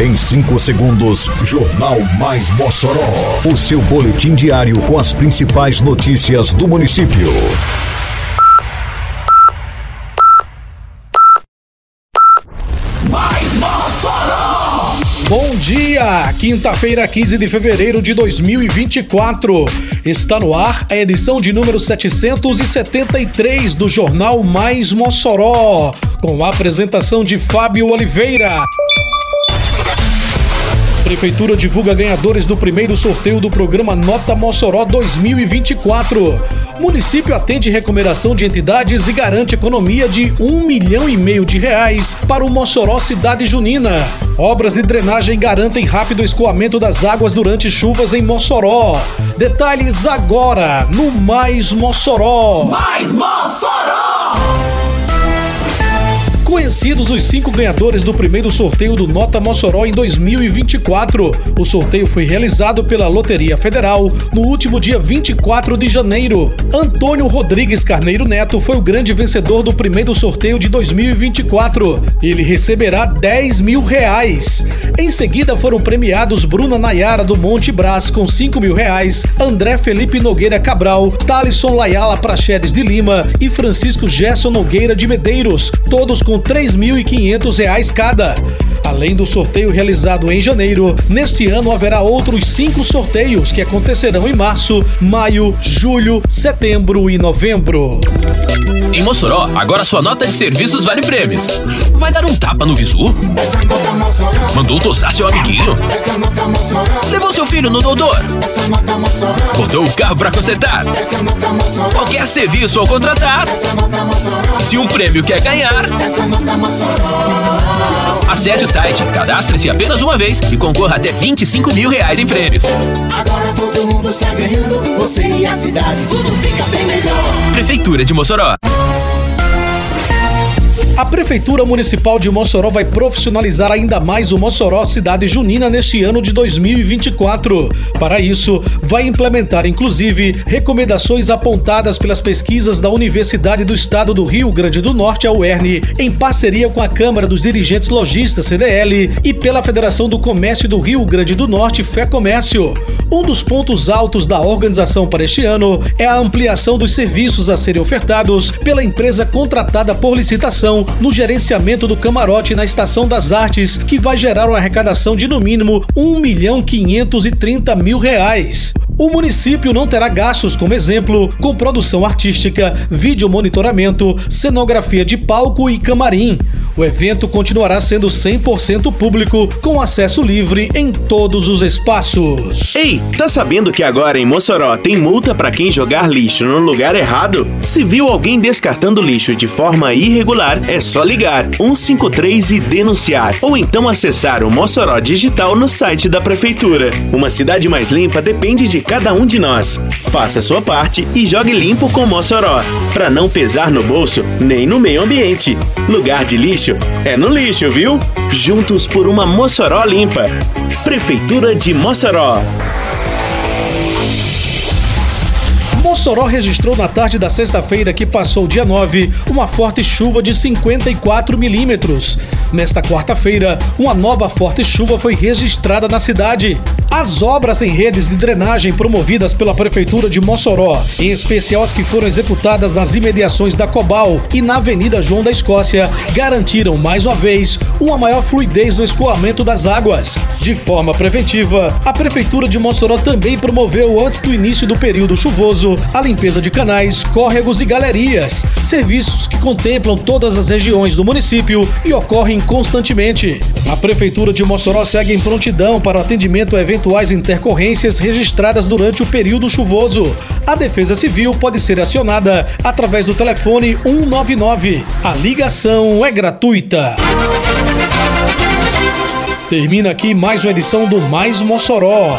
Em 5 segundos, Jornal Mais Mossoró. O seu boletim diário com as principais notícias do município. Mais Mossoró! Bom dia! Quinta-feira, 15 de fevereiro de 2024. Está no ar a edição de número 773 do Jornal Mais Mossoró, com a apresentação de Fábio Oliveira. Prefeitura divulga ganhadores do primeiro sorteio do programa Nota Mossoró 2024. Município atende recomendação de entidades e garante economia de um milhão e meio de reais para o Mossoró Cidade Junina. Obras de drenagem garantem rápido escoamento das águas durante chuvas em Mossoró. Detalhes agora no Mais Mossoró. Mais Mossoró! Conhecidos os cinco ganhadores do primeiro sorteio do Nota Mossoró em 2024. O sorteio foi realizado pela Loteria Federal no último dia 24 de janeiro. Antônio Rodrigues Carneiro Neto foi o grande vencedor do primeiro sorteio de 2024. Ele receberá 10 mil reais. Em seguida foram premiados Bruna Nayara do Monte Brás com 5 mil reais, André Felipe Nogueira Cabral, Talisson Layala Prachedes de Lima e Francisco Gerson Nogueira de Medeiros, todos com R$ 3.500 cada. Além do sorteio realizado em janeiro, neste ano haverá outros cinco sorteios que acontecerão em março, maio, julho, setembro e novembro. Em Mossoró, agora sua nota de serviços vale prêmios. Vai dar um tapa no visu? Mandou tosar seu amiguinho? Levou seu filho no doutor? Botou o carro pra consertar? Qualquer serviço ao contratar? Se um prêmio quer ganhar? Acesse o site, cadastre-se apenas uma vez e concorra até 25 mil reais em prêmios. Agora todo mundo está ganhando, você e a cidade, tudo fica bem melhor. Prefeitura de Mossoró. A Prefeitura Municipal de Mossoró vai profissionalizar ainda mais o Mossoró Cidade Junina neste ano de 2024. Para isso, vai implementar inclusive recomendações apontadas pelas pesquisas da Universidade do Estado do Rio Grande do Norte, a UERN, em parceria com a Câmara dos Dirigentes Logistas, CDL, e pela Federação do Comércio do Rio Grande do Norte, Fé Comércio. Um dos pontos altos da organização para este ano é a ampliação dos serviços a serem ofertados pela empresa contratada por licitação no gerenciamento do camarote na Estação das Artes, que vai gerar uma arrecadação de no mínimo 1 milhão 530 mil reais. O município não terá gastos, como exemplo, com produção artística, vídeo monitoramento, cenografia de palco e camarim. O evento continuará sendo 100% público, com acesso livre em todos os espaços. Ei, tá sabendo que agora em Mossoró tem multa para quem jogar lixo no lugar errado? Se viu alguém descartando lixo de forma irregular, é só ligar 153 e denunciar, ou então acessar o Mossoró Digital no site da prefeitura. Uma cidade mais limpa depende de cada um de nós. Faça a sua parte e jogue limpo com Mossoró, para não pesar no bolso nem no meio ambiente. Lugar de lixo é no lixo, viu? Juntos por uma Mossoró limpa. Prefeitura de Mossoró. Mossoró registrou na tarde da sexta-feira que passou dia 9 uma forte chuva de 54 milímetros. Nesta quarta-feira, uma nova forte chuva foi registrada na cidade. As obras em redes de drenagem promovidas pela Prefeitura de Mossoró, em especial as que foram executadas nas imediações da Cobal e na Avenida João da Escócia, garantiram mais uma vez uma maior fluidez no escoamento das águas. De forma preventiva, a Prefeitura de Mossoró também promoveu, antes do início do período chuvoso, a limpeza de canais, córregos e galerias, serviços que contemplam todas as regiões do município e ocorrem constantemente. A Prefeitura de Mossoró segue em prontidão para o atendimento a eventuais intercorrências registradas durante o período chuvoso. A Defesa Civil pode ser acionada através do telefone 199. A ligação é gratuita. Termina aqui mais uma edição do Mais Mossoró,